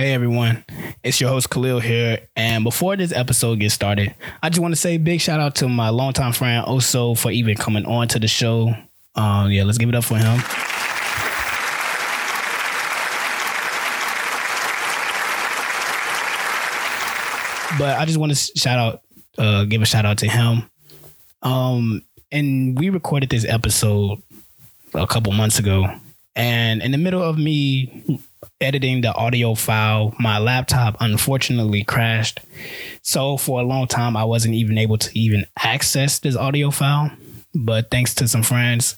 Hey everyone, it's your host Khalil here. And before this episode gets started, I just want to say big shout out to my longtime friend Oso for even coming on to the show. Um, yeah, let's give it up for him. But I just want to shout out, uh, give a shout out to him. Um, and we recorded this episode a couple months ago, and in the middle of me editing the audio file, my laptop unfortunately crashed. So for a long time, I wasn't even able to even access this audio file. But thanks to some friends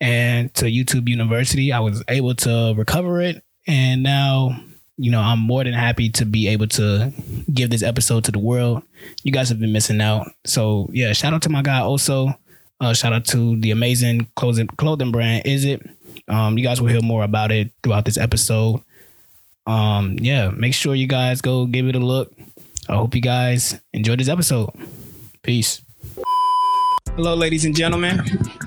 and to YouTube University, I was able to recover it. And now, you know, I'm more than happy to be able to give this episode to the world. You guys have been missing out. So yeah, shout out to my guy Oso. Uh, shout out to the amazing clothing clothing brand. Izzat? Um, you guys will hear more about it throughout this episode. Um, yeah, make sure you guys go give it a look. I hope you guys enjoyed this episode. Peace. Hello, ladies and gentlemen.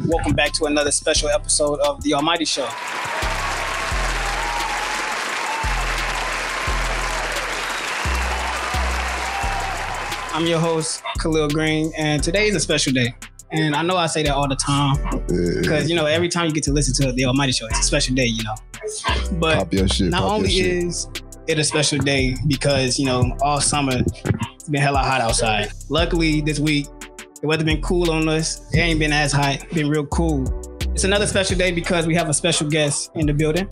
Welcome back to another special episode of The Almighty Show. I'm your host, Khalil Green, and today is a special day. And I know I say that all the time because, you know, every time you get to listen to The Almighty Show, it's a special day, you know. But shit. not only is it a special day because you know all summer it's been hella hot outside. Luckily this week the weather been cool on us. It ain't been as hot. Been real cool. It's another special day because we have a special guest in the building.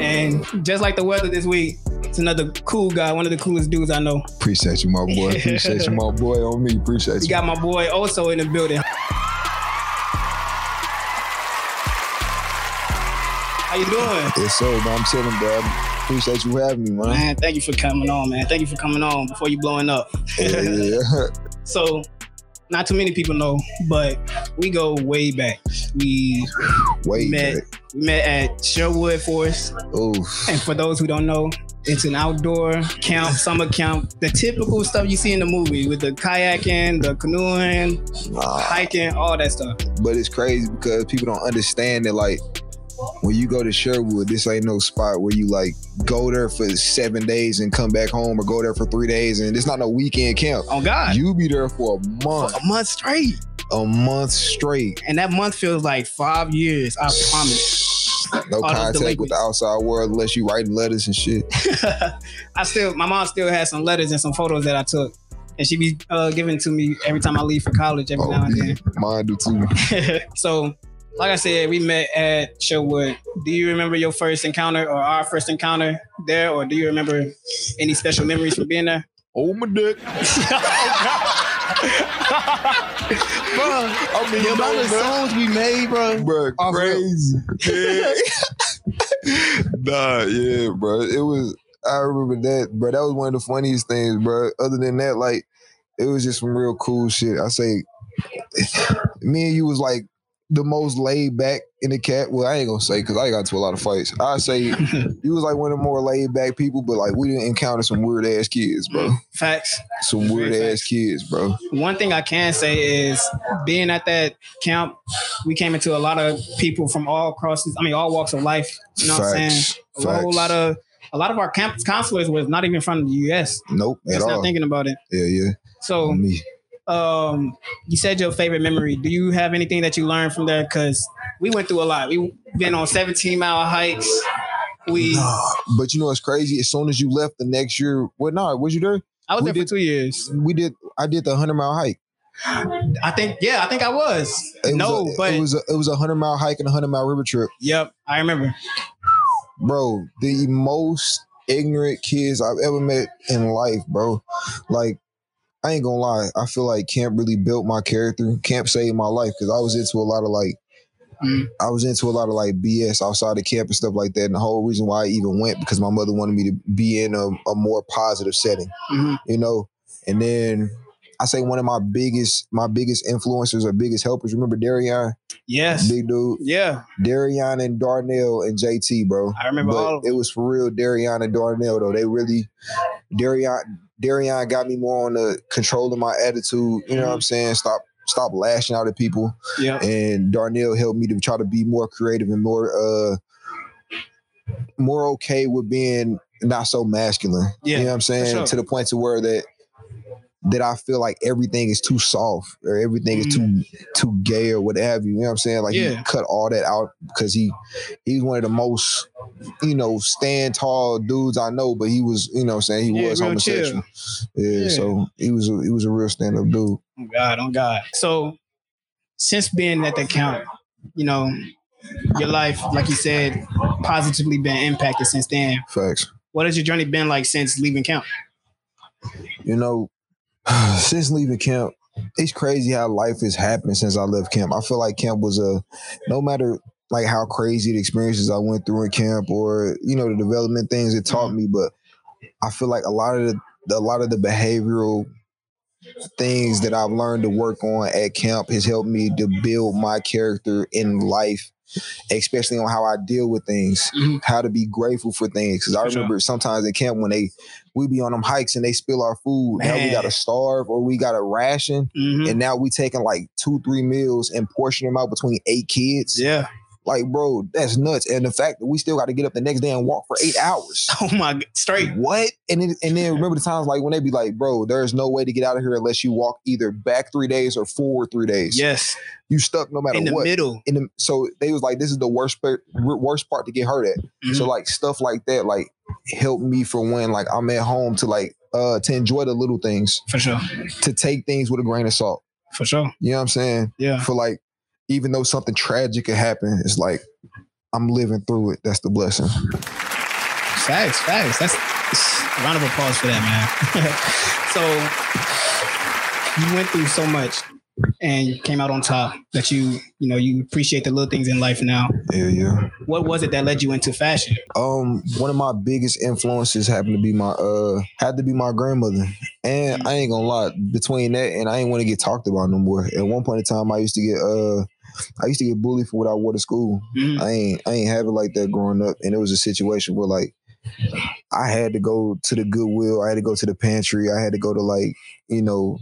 And just like the weather this week, it's another cool guy, one of the coolest dudes I know. Appreciate you, my boy. Appreciate you, my boy. On me. Appreciate We you. got my boy Oso in the building. How you doing? Yes, sir. Man, I'm chilling, bro. Appreciate you having me, man. Man, thank you for coming on, man. Thank you for coming on before you blowing up. Yeah, yeah. So, not too many people know, but we go way back. We Way met back. we met at Sherwood Forest, Oof. and for those who don't know, it's an outdoor camp, summer camp, the typical stuff you see in the movie with the kayaking, the canoeing, hiking, all that stuff. But it's crazy because people don't understand that, like, when you go to Sherwood, this ain't no spot where you like go there for seven days and come back home, or go there for three days, and it's not no weekend camp. Oh God, You be there for a month, a month straight, a month straight. and that month feels like five years. I promise. No All contact with the outside world unless you write letters and shit. I still, my mom still has some letters and some photos that I took, and she be uh, giving to me every time I leave for college, every Oh, now and then. mine do too. so, like I said, we met at Sherwood. Do you remember your first encounter or our first encounter there, or do you remember any special memories from being there? Oh my dick. bro, I mean, the amount of songs we made, bro. bro, crazy. Nah, yeah, bro. It was. I remember that, bro. That was one of the funniest things, bro. Other than that, like, it was just some real cool shit. I say, me and you was like the most laid back in the cat. Well, I ain't gonna say because I got into a lot of fights. I say you was like one of the more laid back people, but like we didn't encounter some weird ass kids, bro. Facts. Some weird Very ass kids, bro. One thing I can say is being at that camp, we came into a lot of people from all across, I mean, all walks of life. You know what I'm saying? Facts. A whole lot of a lot of our camp counselors was not even from the US. Nope, at Just not all. thinking about it. yeah, yeah. So me. Um you said your favorite memory. Do you have anything that you learned from there? Cause we went through a lot. We've been on 17 mile hikes. We Nah, but you know what's crazy? As soon as you left the next year, well, nah, was you there? I was we there did- for two years. We did. I did the hundred mile hike. I think yeah, I think I was. It no, was a, but it was a, it was a hundred mile hike and a hundred mile river trip, yep, I remember. bro. The most ignorant kids I've ever met in life, bro. Like, I ain't gonna lie. I feel like camp really built my character. Camp saved my life because I was into a lot of like. Mm. I was into a lot of like BS outside of camp and stuff like that. And the whole reason why I even went because my mother wanted me to be in a, a more positive setting. Mhm. you know. And then I say one of my biggest, my biggest influencers or biggest helpers. Remember Darian, Yes. big dude, Yeah, Darian and Darnell and JT, bro. I remember But all of it was for real, Darian and Darnell though. They really, Darian, Darian got me more on the controlling my attitude. You know what I'm saying? Stop, stop lashing out at people. Yeah. And Darnell helped me to try to be more creative and more, uh, more okay with being not so masculine. Yeah, you know what I'm saying? sure. To the point to where that that I feel like everything is too soft or everything is Mm. too too gay or what have you. You know what I'm saying? Like Yeah. he cut all that out because he he's one of the most you know stand tall dudes I know, but he was you know what I'm saying he Yeah, was homosexual. Yeah, Yeah. so he was a, he was a real stand up dude. Oh God, oh God. So since being at the camp, you know, your life, like you said, positively been impacted since then. Facts. What has your journey been like since leaving camp? You know, since leaving camp, it's crazy how life has happened since I left camp. I feel like camp was a no matter like how crazy the experiences I went through in camp or you know the development things it taught me, but I feel like a lot of the a lot of the behavioral things that I've learned to work on at camp has helped me to build my character in life, especially on how I deal with things, Mhm. how to be grateful for things. Because I For sure. remember sometimes in camp when they we be on them hikes and they spill our food, now we gotta starve or we gotta ration, Mhm. and now we taking like two three meals and portion them out between eight kids. Yeah. Like, bro, that's nuts. And the fact that we still got to get up the next day and walk for eight hours. Oh my Straight. What? And then, and then remember the times like when they be like, bro, there's no way to get out of here unless you walk either back three days or forward three days. Yes. You stuck no matter In the what. middle. In the so they was like, this is the worst part, worst part to get hurt at. Mhm. So like stuff like that, like helped me for when like I'm at home to like uh to enjoy the little things, For sure. to take things with a grain of salt. For sure. You know what I'm saying? Yeah. For like, even though something tragic could happen, it's like I'm living through it. That's the blessing. Facts, facts. That's round of applause for that, man. so you went through so much and you came out on top that you, you know, you appreciate the little things in life now. Yeah, yeah. What was it that led you into fashion? Um, one of my biggest influences happened to be my uh had to be my grandmother. And I ain't gonna lie, between that and I ain't want to get talked about no more. At one point in time I used to get uh I used to get bullied for what I wore to school. Mhm. I ain't I ain't have it like that growing up. And it was a situation where like I had to go to the Goodwill, I had to go to the pantry, I had to go to like, you know,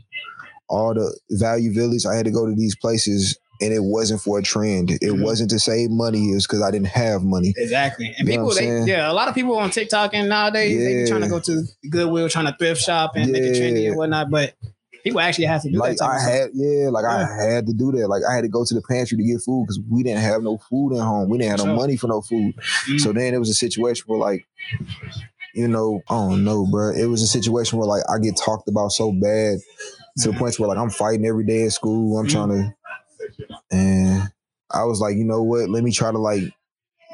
all the value village. I had to go to these places and it wasn't for a trend. It Mhm. wasn't to save money, it was because I didn't have money. Exactly. And You people, they, yeah, a lot of people on TikTok and nowadays they be Yeah. trying to go to Goodwill, trying to thrift shop and make it trendy Yeah. and whatnot. But people actually have to do Like that. Type I of stuff. had, yeah, like I had to do that. Like I had to go to the pantry to get food because we didn't have no food at home. We didn't have no Sure. money for no food. Mhm. So then it was a situation where like, you know, I don't know, bro. It was a situation where like I get talked about so bad to the point where like I'm fighting every day at school. I'm trying to, and I was like, you know what? Let me try to like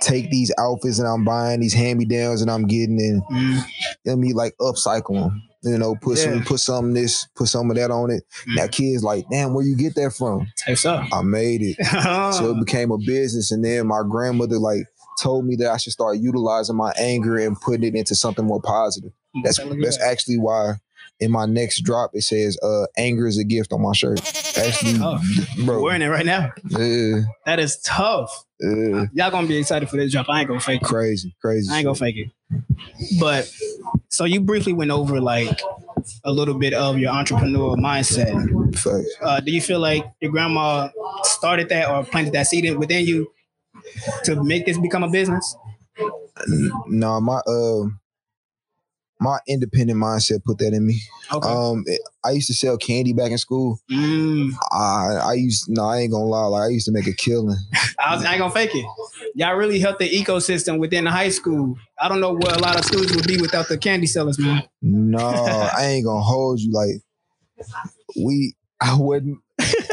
take these outfits that I'm buying, these hand me downs that I'm getting, and Mhm. let me like upcycle them. You know, put some put some of this, put some of that on it. Mhm. Now kids like, damn, where you get that from? Type stuff. I made it. So it became a business. And then my grandmother like told me that I should start utilizing my anger and putting it into something more positive. That's at that's that. actually why in my next drop it says uh anger is a gift on my shirt. Actually, Oh, bro. wearing it right now. Yeah, That is tough. yeah. Y'all gonna be excited for this drop. I ain't gonna fake it. crazy, crazy. I ain't gonna fake it. But so you briefly went over like a little bit of your entrepreneurial mindset. Uh, do you feel like your grandma started that or planted that seed within you to make this become a business? No, my uh my independent mindset put that in me. Okay. Um, I used to sell candy back in school. Mm, I I used no, I ain't gonna lie. Like I used to make a killing. I, was, I ain't gonna fake it. Y'all really helped the ecosystem within the high school. I don't know where a lot of students would be without the candy sellers, man. No, I ain't gonna hold you. Like we, I wouldn't.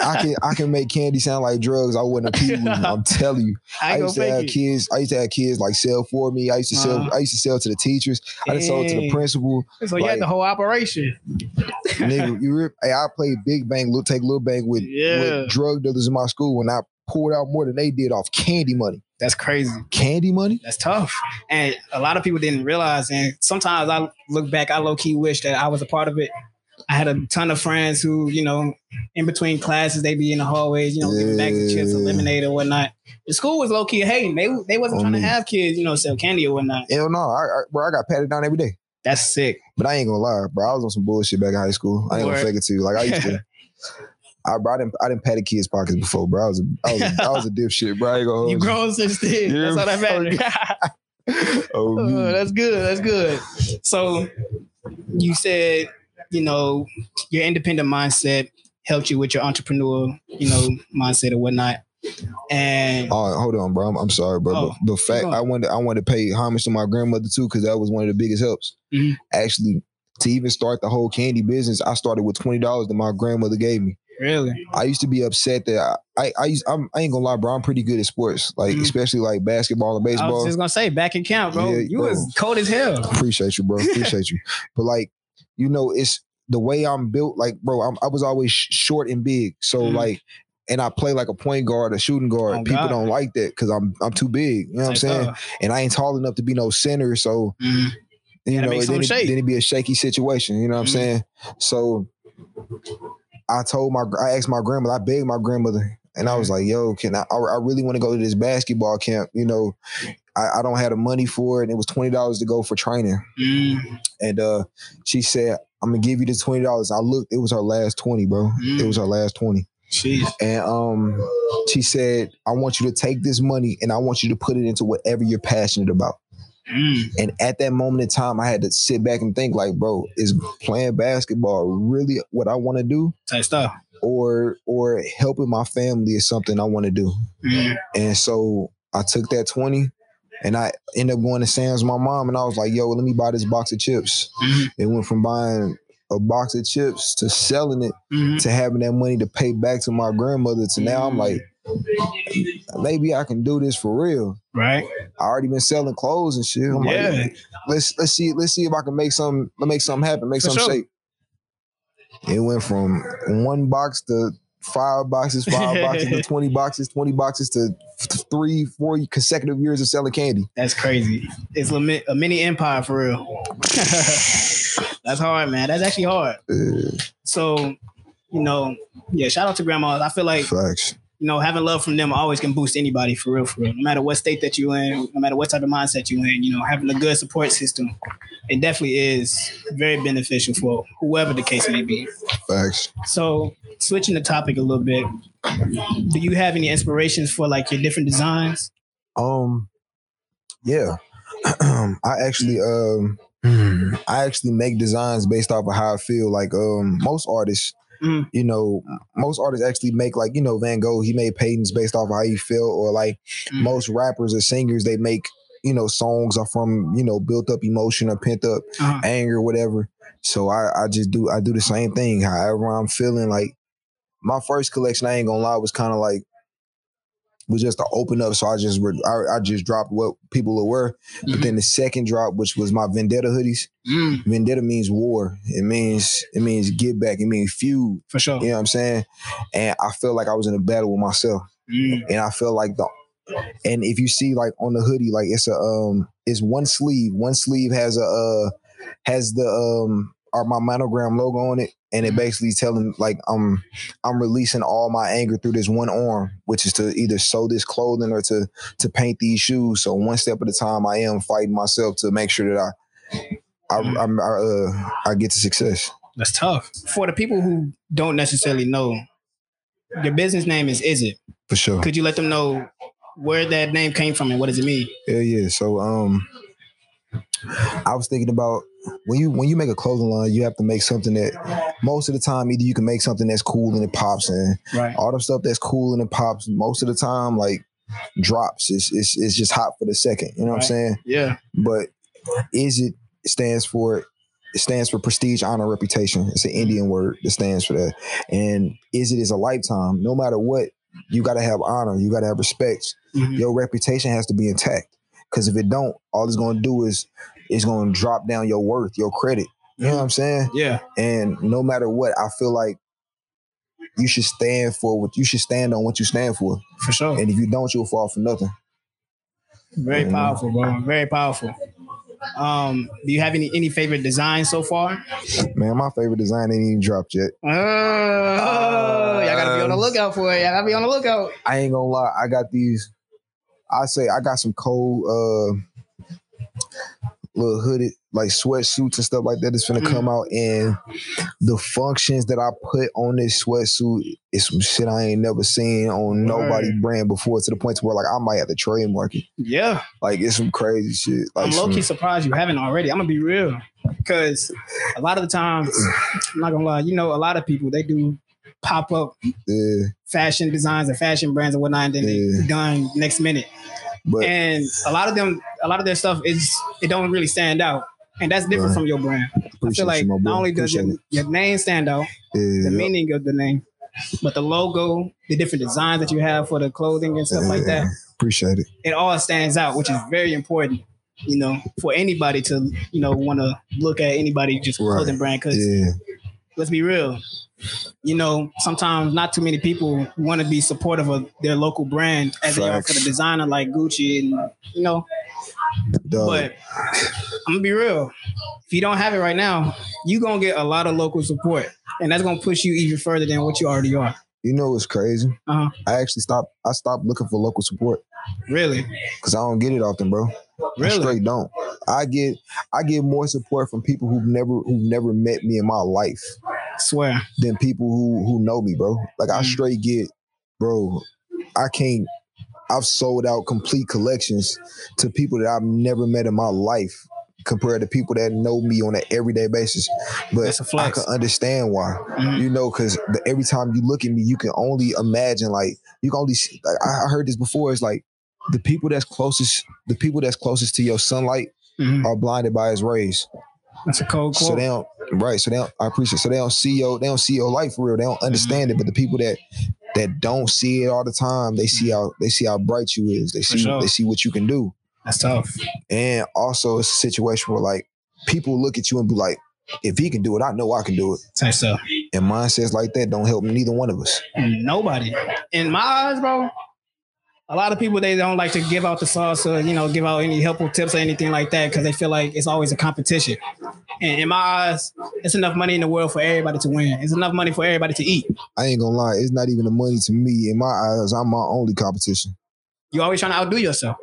I can I can make candy sound like drugs. I wouldn't appeal. I'm telling you. I I, used to have kids. I used to have kids like sell for me. I used to sell. Uh-huh. I used to sell to the teachers. I just sold to the principal. So you had the whole operation. Nigga, you rip, hey, I played big bang, little take little bang with, Yeah. with drug dealers in my school, and I pulled out more than they did off candy money. That's crazy. Candy money? That's tough. And a lot of people didn't realize. And sometimes I look back, I low key wish that I was a part of it. I had a ton of friends who, you know, in between classes, they'd be in the hallways, you know, giving back of chips or lemonade or whatnot. The school was low key hating. They they wasn't trying to have kids, you know, sell candy or whatnot. Hell no, I, I, bro. I got patted down every day. That's sick. But I ain't gonna lie, bro. I was on some bullshit back in high school. I ain't Word. gonna fake it to you. Like I used to. I, bro, I didn't, I didn't pat a kid's pockets before, bro. I was, a, I was, a, I was a dipshit, bro. I ain't gonna hold You grown since then. Yeah, That's all that matters. oh, Uh, that's good. That's good. So you said, you know, your independent mindset helped you with your entrepreneur, you know, mindset or whatnot. And Oh, hold on, bro. I'm, I'm sorry, bro. Oh, but the fact. I wanted I wanted to pay homage to my grandmother too, because that was one of the biggest helps. Mhm. Actually, to even start the whole candy business, I started with twenty dollars that my grandmother gave me. really, I used to be upset that I I, I, used, I'm, I ain't gonna lie, bro. I'm pretty good at sports, like Mhm. especially like basketball and baseball. I was just gonna say back in camp, bro. Yeah, you bro. was cold as hell. Appreciate you, bro. Appreciate you. But like, you know, it's the way I'm built. Like, bro, I'm, I was always sh- short and big, so Mhm. like. And I play like a point guard, a shooting guard. Oh, People God. don't like that because I'm I'm too big. You know what I'm saying? And I ain't tall enough to be no center. So Mhm. you know, then, it, then it be a shaky situation. You know what Mhm. I'm saying? So I told my, I asked my grandmother, I begged my grandmother, and I was like, "Yo, can I? I really want to go to this basketball camp. You know, I, I don't have the money for it. And it was twenty dollars to go for training." Mm, And uh, she said, "I'm gonna give you the twenty dollars." I looked; it was her last twenty, bro. Mm. It was her last twenty. jeez. And um, she said, "I want you to take this money and I want you to put it into whatever you're passionate about." Mm, And at that moment in time, I had to sit back and think, like, bro, is playing basketball really what I want to do, type stuff. Or or helping my family is something I want to do? Mm, And so I took that twenty, and I ended up going to Sam's with my mom, and I was like, yo, let me buy this box of chips. mhm, It went from buying a box of chips to selling it mhm. to having that money to pay back to my grandmother. To now, I'm like, maybe I can do this for real. Right. I already been selling clothes and shit. I'm Yeah. like, let's let's see let's see if I can make some let make something happen, make For some sure. shape. It went from one box to five boxes, five boxes to twenty boxes, twenty boxes to three, four consecutive years of selling candy. That's crazy. It's a, a mini empire for real. That's hard, man. That's actually hard. Uh, So, you know, yeah, shout out to grandmas. I feel like, facts. You know, having love from them always can boost anybody for real, for real. No matter what state that you're in, no matter what type of mindset you're in, you know, having a good support system, it definitely is very beneficial for whoever the case may be. Facts. So, switching the topic a little bit, do you have any inspirations for like your different designs? Um, yeah. I actually um I actually make designs based off of how I feel. Like um most artists, Mm. you know, most artists actually make like, you know, Van Gogh, he made paintings based off of how he feel, or like Mm. most rappers or singers, they make, you know, songs are from, you know, built up emotion or pent up Uh-huh. anger, whatever. So I, I just do I do the same thing. However I'm feeling like my first collection, I ain't gonna lie, was kind of like was just to open up. So I just I, I just dropped what people will wear. But then the second drop, which was my Vendetta hoodies. Mm, Vendetta means war. It means it means get back. It means feud. for sure. You know what I'm saying? And I felt like I was in a battle with myself. Mm, And I feel like the and if you see like on the hoodie, like it's a um it's one sleeve. One sleeve has a uh has the um or my monogram logo on it. And it basically telling like I'm I'm releasing all my anger through this one arm, which is to either sew this clothing or to to paint these shoes. So one step at a time, I am fighting myself to make sure that I I I'm, I, uh, I get to success. that's tough. For the people who don't necessarily know, your business name is Izzat? For sure. Could you let them know where that name came from and what does it mean? Yeah, yeah. So um I was thinking about when you when you make a clothing line, you have to make something that most of the time either you can make something that's cool and it pops and Right. all the stuff that's cool and it pops most of the time like drops. It's it's, it's just hot for the second. You know what I'm saying? Yeah. But Izzat stands for it stands for prestige, honor, reputation. It's an Indian word that stands for that. And Izzat is a lifetime. No matter what, you gotta have honor, you gotta have respect Mhm. your reputation has to be intact. Because if it don't, all it's going to do is it's going to drop down your worth, your credit. You know what I'm saying? Yeah. And no matter what, I feel like you should stand for what you should stand on what you stand for. For sure. And if you don't, you'll fall for nothing. Very Mhm. powerful, bro. Very powerful. Um, do you have any any favorite designs so far? Man, my favorite design ain't even dropped yet. Oh, y'all gotta be on the lookout for it. Y'all gotta be on the lookout. I ain't gonna lie, I got these. I say I got some cold, uh, little hooded like sweatsuits and stuff like that that's gonna Mm. come out and the functions that I put on this sweatsuit is some shit I ain't never seen on nobody brand before to the point to where like I might have to trademark it. Yeah. Like it's some crazy shit. Like I'm low some- key surprised you haven't already. I'm gonna be real, because a lot of the times, I'm not gonna lie. You know, a lot of people they do pop up yeah, fashion designs and fashion brands and whatnot, and then Yeah. they done next minute. But And a lot of them, a lot of their stuff is it don't really stand out, and that's different Right. from your brand. I feel like you, not only does your, your name stand out, it. the Yeah, meaning of the name, but the logo, the different designs that you have for the clothing and stuff like that, appreciate it. it all stands out, which is very important. You know, for anybody to you know want to look at anybody just Right. clothing brand because Yeah, let's be real. You know, sometimes not too many people want to be supportive of their local brand as they are for the designer like Gucci and you know. But I'm gonna be real. If you don't have it right now, you gonna get a lot of local support, and that's gonna push you even further than what you already are. you know what's crazy? Uh-huh. I actually stopped. I stopped looking for local support Really, because I don't get it often, bro. I really. straight don't. I get I get more support from people who've never who've never met me in my life Swear. than people who who know me, bro. Like I Mm. straight get, bro. I can't. I've sold out complete collections to people that I've never met in my life compared to people that know me on an everyday basis. But I can understand why. Mhm. You know, because every time you look at me, you can only imagine. Like you can only. See, like, I I heard this before. It's like the people that's closest, the people that's closest to your sunlight Mhm. are blinded by its rays. That's a cold So quote. they don't right. So they don't. I appreciate. So they don't see your. They don't see your life for real. They don't understand it. But the people that that don't see it all the time, they see how they see how bright you is. They see sure. they see what you can do. That's tough. And also, it's a situation where like people look at you and be like, if he can do it, I know I can do it. Type stuff. And mindsets like that don't help neither one of us. Nobody. In my eyes, bro, a lot of people they don't like to give out the sauce or you know give out any helpful tips or anything like that because they feel like it's always a competition. And in my eyes, it's enough money in the world for everybody to win. It's enough money for everybody to eat. I ain't gonna lie, it's not even the money to me. In my eyes, I'm my only competition. You always trying to outdo yourself.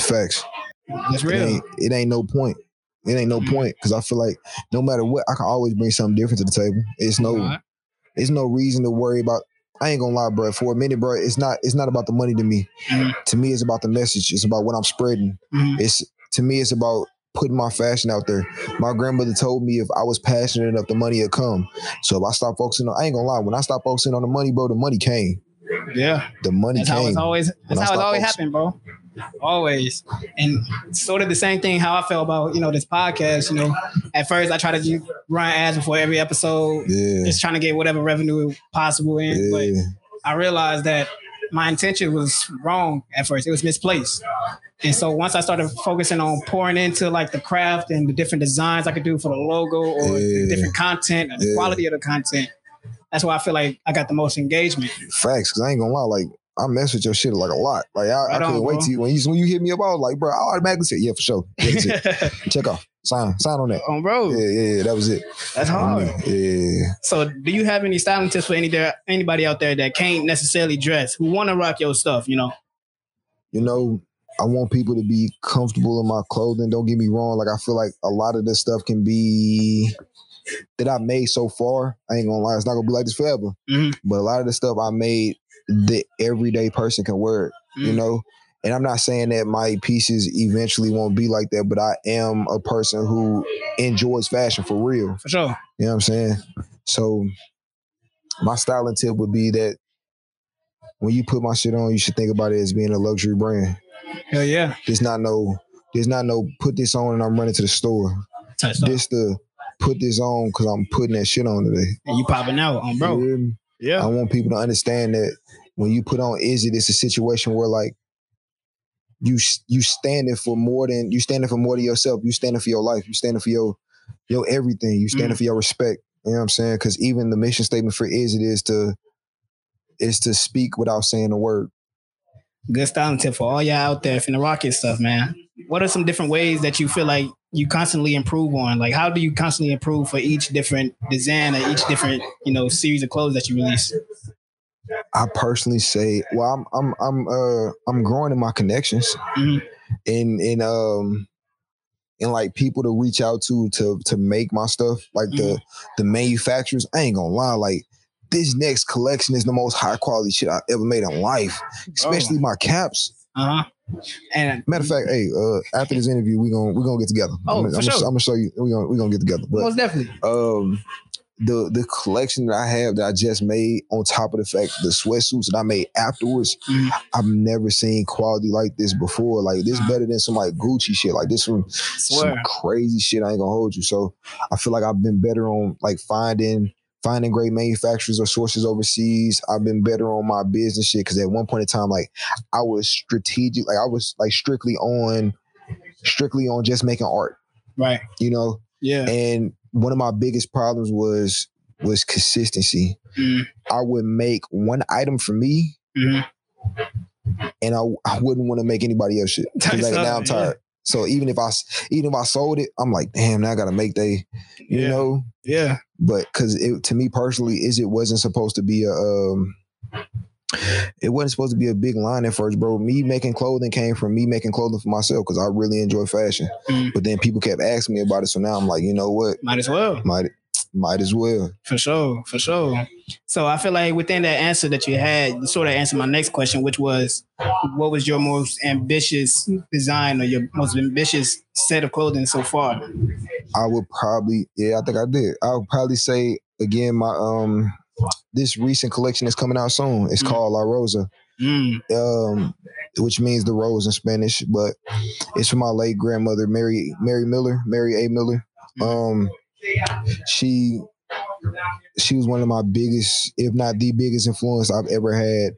Facts. That's It real. ain't, it ain't no point. It ain't no point because I feel like no matter what, I can always bring something different to the table. It's no, Alright. it's no reason to worry about. I ain't gonna lie, bro. For a minute, bro, it's not. It's not about the money to me. Mhm. To me, it's about the message. It's about what I'm spreading. Mhm. It's to me, it's about putting my fashion out there. My grandmother told me if I was passionate enough, the money would come. So if I stop focusing on, I ain't gonna lie. When I stop focusing on the money, bro, the money came. Yeah. The money That's how came. it's always. When That's how it's always happened, bro. Always. And sort of the same thing how I felt about you know this podcast. You know, at first I try to do, run ads before every episode, yeah. just trying to get whatever revenue possible in. But Yeah. I realized that my intention was wrong at first. It was misplaced. And so once I started focusing on pouring into like the craft and the different designs I could do for the logo or the Yeah. different content and the quality of the content, that's why I feel like I got the most engagement. Facts, cause I ain't gonna lie, like I mess with your shit like a lot. Like I, I couldn't on, wait to you, when you when you hit me up, I was like, bro, I automatically said, yeah, for sure. Check off. Sign. Sign on that. on bro, Yeah, yeah, yeah, that was it. that's hard. Yeah. So, do you have any styling tips for any there anybody out there that can't necessarily dress who want to rock your stuff? You know, You know, I want people to be comfortable in my clothing. Don't get me wrong. Like I feel like a lot of this stuff can be that I made so far. I ain't gonna lie, it's not gonna be like this forever. Mhm. But a lot of the stuff I made, the everyday person can wear it. you Mhm. know and i'm not saying that my pieces eventually won't be like that but i am a person who enjoys fashion for real for sure. you know what i'm saying so my styling tip would be that when you put my shit on you should think about it as being a luxury brand Hell yeah, there's not no there's not no put this on and i'm running to the store this the put this on because i'm putting that shit on today and you popping out on bro. You hear? Yeah, I want people to understand that when you put on It, it's a situation where like you you standing for more than you standing for more than yourself. You standing for your life. You standing for your your everything. You standing mm. for your respect. You know what I'm saying? Because even the mission statement for Izzat Is to is to speak without saying a word. good styling tip for all y'all out there in the rocket stuff, man. What are some different ways that you feel like you constantly improve on? Like, how do you constantly improve for each different design or each different, you know, series of clothes that you release? I personally say, well, I'm I'm I'm uh I'm growing in my connections Mhm. and and um and like people to reach out to to to make my stuff, like the Mhm. the manufacturers. I ain't gonna lie, like this next collection is the most high quality shit I ever made in life, especially my caps. Uh huh. And Matter of fact, hey, uh, after this interview, we gonna we gonna get together. Oh, I'm, for gonna, sure. I'm gonna show you. We gonna we gonna get together. But most definitely. um the the collection that I have that I just made on top of the fact the sweatsuits that I made afterwards, Mhm. I've never seen quality like this before. Like this better than some like Gucci shit. Like this one some crazy shit. I ain't gonna hold you. So I feel like I've been better on like finding finding great manufacturers or sources overseas. I've been better on my business shit because at one point in time, like I was strategic, like I was like strictly on strictly on just making art, Right. you know. Yeah. And one of my biggest problems was was consistency. Mhm. I would make one item for me, Mhm. and I, I wouldn't want to make anybody else shit. like, now I'm tired. So even if I even if I sold it, I'm like, damn, now I gotta make they, you Yeah. know. Yeah. But because it to me personally, is it wasn't supposed to be a um. It wasn't supposed to be a big line at first, bro. Me making clothing came from me making clothing for myself because I really enjoy fashion. Mhm. But then people kept asking me about it, so now I'm like, you know what, Might as well. might might as well. For sure, for sure. So I feel like within that answer that you had, you sort of answered my next question, which was, what was your most ambitious design or your most ambitious set of clothing so far? I would probably, yeah, I think I did. I would probably say again, my um, this recent collection is coming out soon. It's Mm. called La Rosa, Mm, um, which means the rose in Spanish, but it's from my late grandmother, Mary Mary Miller, Mary A. Miller. Um, she she was one of my biggest, if not the biggest influence I've ever had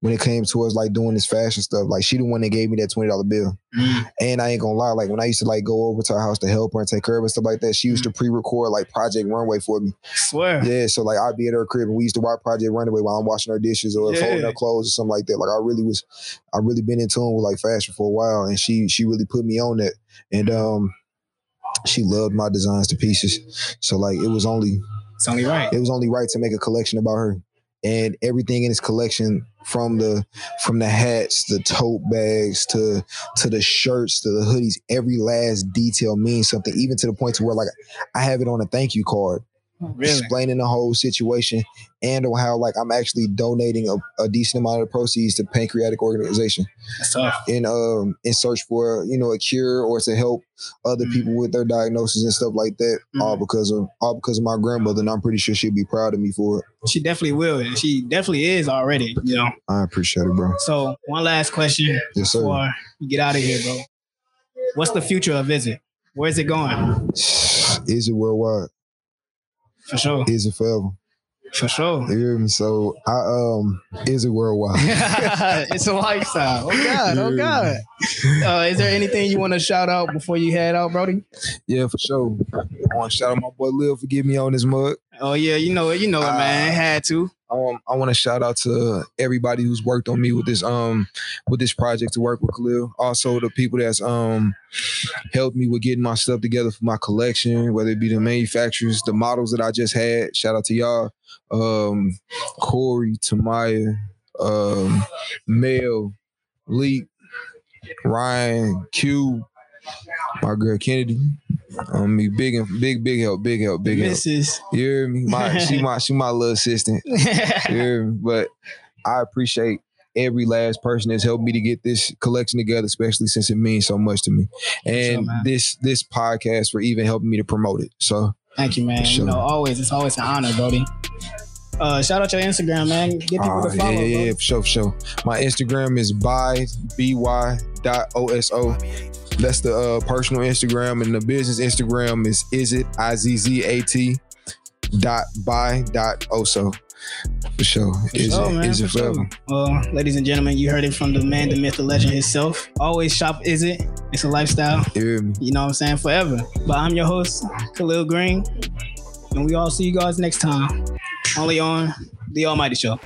when it came towards like doing this fashion stuff. Like she the one that gave me that twenty dollar bill. mm, And I ain't gonna lie, like when I used to like go over to her house to help her and take care of her and stuff like that, she used to pre-record like Project Runway for me. swear. Yeah, so like I'd be at her crib and we used to watch Project Runway while I'm washing her dishes or Yeah. folding her clothes or something like that. Like I really was, I really been in tune with like fashion for a while, and she she really put me on that, and um, she loved my designs to pieces. So like it was only It's only right. it was only right to make a collection about her and everything in this collection from the from the hats the tote bags to to the shirts to the hoodies every last detail means something even to the point to where like i have it on a thank you card Really? explaining the whole situation and on how like i'm actually donating a, a decent amount of the proceeds to pancreatic organization That's tough. in um in search for you know a cure or to help other Mm. people with their diagnosis and stuff like that all Mm. because of all because of my grandmother and i'm pretty sure she'd be proud of me for it She definitely will. And she definitely is already, you know. i appreciate it bro So one last question yes sir before you get out of here, bro. What's the future of Izzat? Where's it going? is it worldwide For sure. is it forever For sure. you hear me so i um is it worldwide it's a lifestyle. Oh God, oh God. Uh, is there anything you want to shout out before you head out, Brody? yeah for sure i want to shout out my boy lil for getting me on this mug Oh yeah, you know it, you know it, man. Uh, Had to. um, I want to shout out to everybody who's worked on me with this um with this project to work with Khalil. Also the people that's um helped me with getting my stuff together for my collection, whether it be the manufacturers, the models that I just had. Shout out to y'all, um, Corey, Tamaya, um, Mel, Leap, Ryan, Q, my girl Kennedy. Um, me big and big, big help, big help, big help. Mrs. You hear me? My she my she my little assistant. You hear me? But I appreciate every last person that's helped me to get this collection together, especially since it means so much to me. And man. this this podcast for even helping me to promote it. So Thank you, man. Sure. You know, always it's always an honor, Brody. Uh, shout out your Instagram, man. Get people uh, to yeah, follow. yeah, yeah, bro. for sure, for sure. My Instagram is by by dot oso. That's the uh, personal Instagram, and the business Instagram is Izzat i z z a t dot by dot oso. For sure. Is sure, it man, is it for sure. Well, ladies and gentlemen, you heard it from the man, the myth, the legend himself. Always shop, Izzat? It's a lifestyle. You? You know what I'm saying? Forever. But I'm your host, Khalil Green. And we all see you guys next time. Only on The Almighty Show.